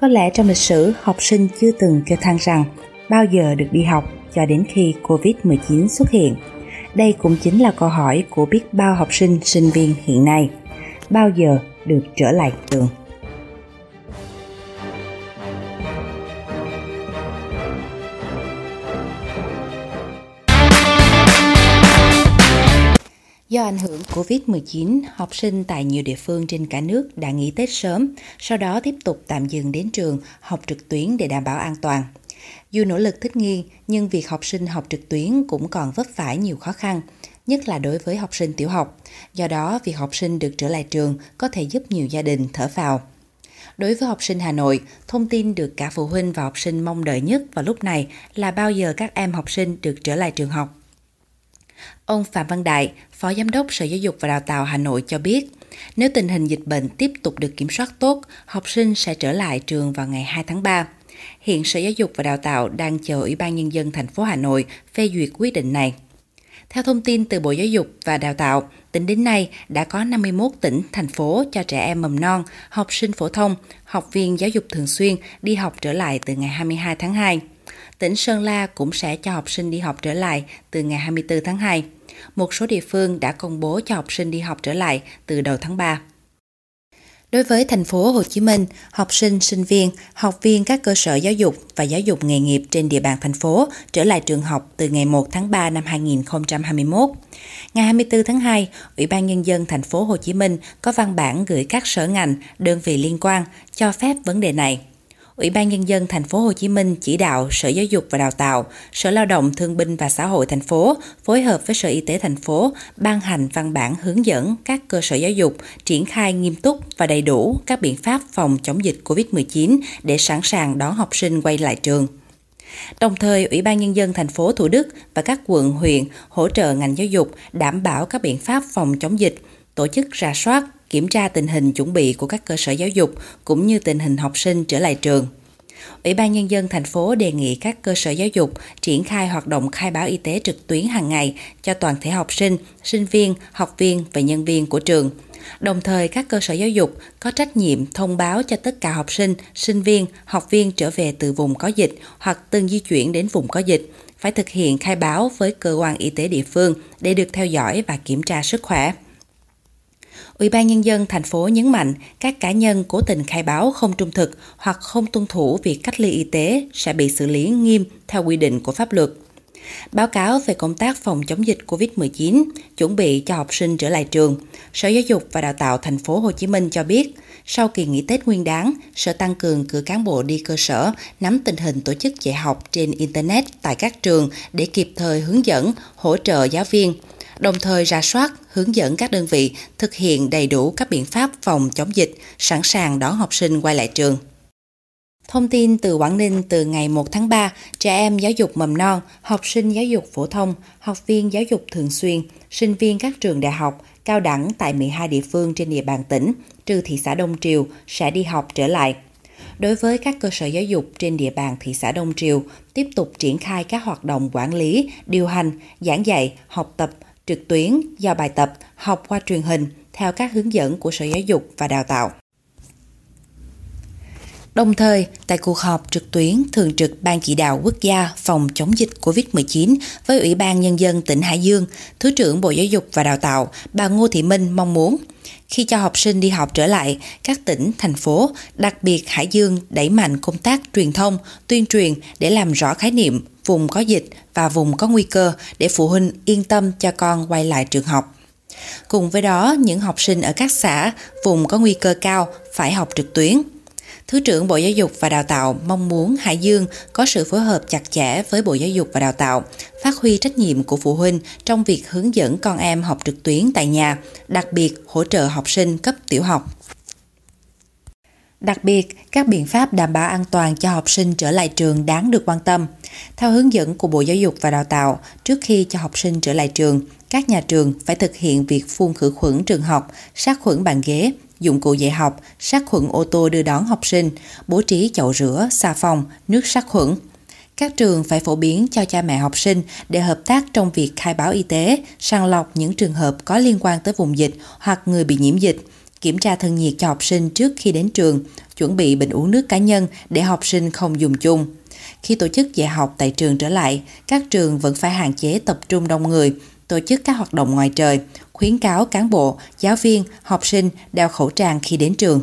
Có lẽ trong lịch sử, học sinh chưa từng kêu than rằng bao giờ được đi học cho đến khi Covid-19 xuất hiện. Đây cũng chính là câu hỏi của biết bao học sinh, sinh viên hiện nay. Bao giờ được trở lại trường? Do ảnh hưởng Covid-19, học sinh tại nhiều địa phương trên cả nước đã nghỉ Tết sớm, sau đó tiếp tục tạm dừng đến trường học trực tuyến để đảm bảo an toàn. Dù nỗ lực thích nghi, nhưng việc học sinh học trực tuyến cũng còn vấp phải nhiều khó khăn, nhất là đối với học sinh tiểu học. Do đó, việc học sinh được trở lại trường có thể giúp nhiều gia đình thở phào. Đối với học sinh Hà Nội, thông tin được cả phụ huynh và học sinh mong đợi nhất vào lúc này là bao giờ các em học sinh được trở lại trường học. Ông Phạm Văn Đại, Phó Giám đốc Sở Giáo dục và Đào tạo Hà Nội cho biết, nếu tình hình dịch bệnh tiếp tục được kiểm soát tốt, học sinh sẽ trở lại trường vào ngày 2 tháng 3. Hiện Sở Giáo dục và Đào tạo đang chờ Ủy ban Nhân dân thành phố Hà Nội phê duyệt quyết định này. Theo thông tin từ Bộ Giáo dục và Đào tạo, tính đến nay đã có 51 tỉnh, thành phố cho trẻ em mầm non, học sinh phổ thông, học viên giáo dục thường xuyên đi học trở lại từ ngày 22 tháng 2. Tỉnh Sơn La cũng sẽ cho học sinh đi học trở lại từ ngày 24 tháng 2. Một số địa phương đã công bố cho học sinh đi học trở lại từ đầu tháng 3. Đối với thành phố Hồ Chí Minh, học sinh, sinh viên, học viên các cơ sở giáo dục và giáo dục nghề nghiệp trên địa bàn thành phố trở lại trường học từ ngày 1 tháng 3 năm 2021. Ngày 24 tháng 2, Ủy ban nhân dân thành phố Hồ Chí Minh có văn bản gửi các sở ngành, đơn vị liên quan cho phép vấn đề này. Ủy ban nhân dân thành phố Hồ Chí Minh chỉ đạo Sở Giáo dục và Đào tạo, Sở Lao động Thương binh và Xã hội thành phố phối hợp với Sở Y tế thành phố ban hành văn bản hướng dẫn các cơ sở giáo dục triển khai nghiêm túc và đầy đủ các biện pháp phòng chống dịch COVID-19 để sẵn sàng đón học sinh quay lại trường. Đồng thời, Ủy ban Nhân dân thành phố Thủ Đức và các quận, huyện hỗ trợ ngành giáo dục đảm bảo các biện pháp phòng chống dịch, tổ chức rà soát, kiểm tra tình hình chuẩn bị của các cơ sở giáo dục cũng như tình hình học sinh trở lại trường. Ủy ban Nhân dân thành phố đề nghị các cơ sở giáo dục triển khai hoạt động khai báo y tế trực tuyến hàng ngày cho toàn thể học sinh, sinh viên, học viên và nhân viên của trường. Đồng thời, các cơ sở giáo dục có trách nhiệm thông báo cho tất cả học sinh, sinh viên, học viên trở về từ vùng có dịch hoặc từng di chuyển đến vùng có dịch, phải thực hiện khai báo với cơ quan y tế địa phương để được theo dõi và kiểm tra sức khỏe. Ủy ban Nhân dân thành phố nhấn mạnh các cá nhân cố tình khai báo không trung thực hoặc không tuân thủ việc cách ly y tế sẽ bị xử lý nghiêm theo quy định của pháp luật. Báo cáo về công tác phòng chống dịch COVID-19, chuẩn bị cho học sinh trở lại trường, Sở Giáo dục và Đào tạo thành phố Hồ Chí Minh cho biết, sau kỳ nghỉ Tết Nguyên đán, Sở tăng cường cử cán bộ đi cơ sở, nắm tình hình tổ chức dạy học trên Internet tại các trường để kịp thời hướng dẫn, hỗ trợ giáo viên, đồng thời ra soát, hướng dẫn các đơn vị thực hiện đầy đủ các biện pháp phòng chống dịch, sẵn sàng đón học sinh quay lại trường. Thông tin từ Quảng Ninh từ ngày 1 tháng 3, trẻ em giáo dục mầm non, học sinh giáo dục phổ thông, học viên giáo dục thường xuyên, sinh viên các trường đại học, cao đẳng tại 12 địa phương trên địa bàn tỉnh, trừ thị xã Đông Triều, sẽ đi học trở lại. Đối với các cơ sở giáo dục trên địa bàn thị xã Đông Triều, tiếp tục triển khai các hoạt động quản lý, điều hành, giảng dạy, học tập, trực tuyến, giao bài tập, học qua truyền hình theo các hướng dẫn của Sở Giáo dục và Đào tạo. Đồng thời, tại cuộc họp trực tuyến thường trực Ban chỉ đạo quốc gia phòng chống dịch COVID-19 với Ủy ban Nhân dân tỉnh Hải Dương, Thứ trưởng Bộ Giáo dục và Đào tạo, bà Ngô Thị Minh mong muốn khi cho học sinh đi học trở lại, các tỉnh, thành phố, đặc biệt Hải Dương đẩy mạnh công tác truyền thông, tuyên truyền để làm rõ khái niệm vùng có dịch và vùng có nguy cơ để phụ huynh yên tâm cho con quay lại trường học. Cùng với đó, những học sinh ở các xã, vùng có nguy cơ cao phải học trực tuyến. Thứ trưởng Bộ Giáo dục và Đào tạo mong muốn Hải Dương có sự phối hợp chặt chẽ với Bộ Giáo dục và Đào tạo, phát huy trách nhiệm của phụ huynh trong việc hướng dẫn con em học trực tuyến tại nhà, đặc biệt hỗ trợ học sinh cấp tiểu học. Đặc biệt, các biện pháp đảm bảo an toàn cho học sinh trở lại trường đáng được quan tâm. Theo hướng dẫn của Bộ Giáo dục và Đào tạo, trước khi cho học sinh trở lại trường, các nhà trường phải thực hiện việc phun khử khuẩn trường học, sát khuẩn bàn ghế, dụng cụ dạy học, sát khuẩn ô tô đưa đón học sinh, bố trí chậu rửa, xà phòng, nước sát khuẩn. Các trường phải phổ biến cho cha mẹ học sinh để hợp tác trong việc khai báo y tế, sàng lọc những trường hợp có liên quan tới vùng dịch hoặc người bị nhiễm dịch, kiểm tra thân nhiệt cho học sinh trước khi đến trường, chuẩn bị bình uống nước cá nhân để học sinh không dùng chung. Khi tổ chức dạy học tại trường trở lại, các trường vẫn phải hạn chế tập trung đông người, tổ chức các hoạt động ngoài trời, khuyến cáo cán bộ, giáo viên, học sinh đeo khẩu trang khi đến trường.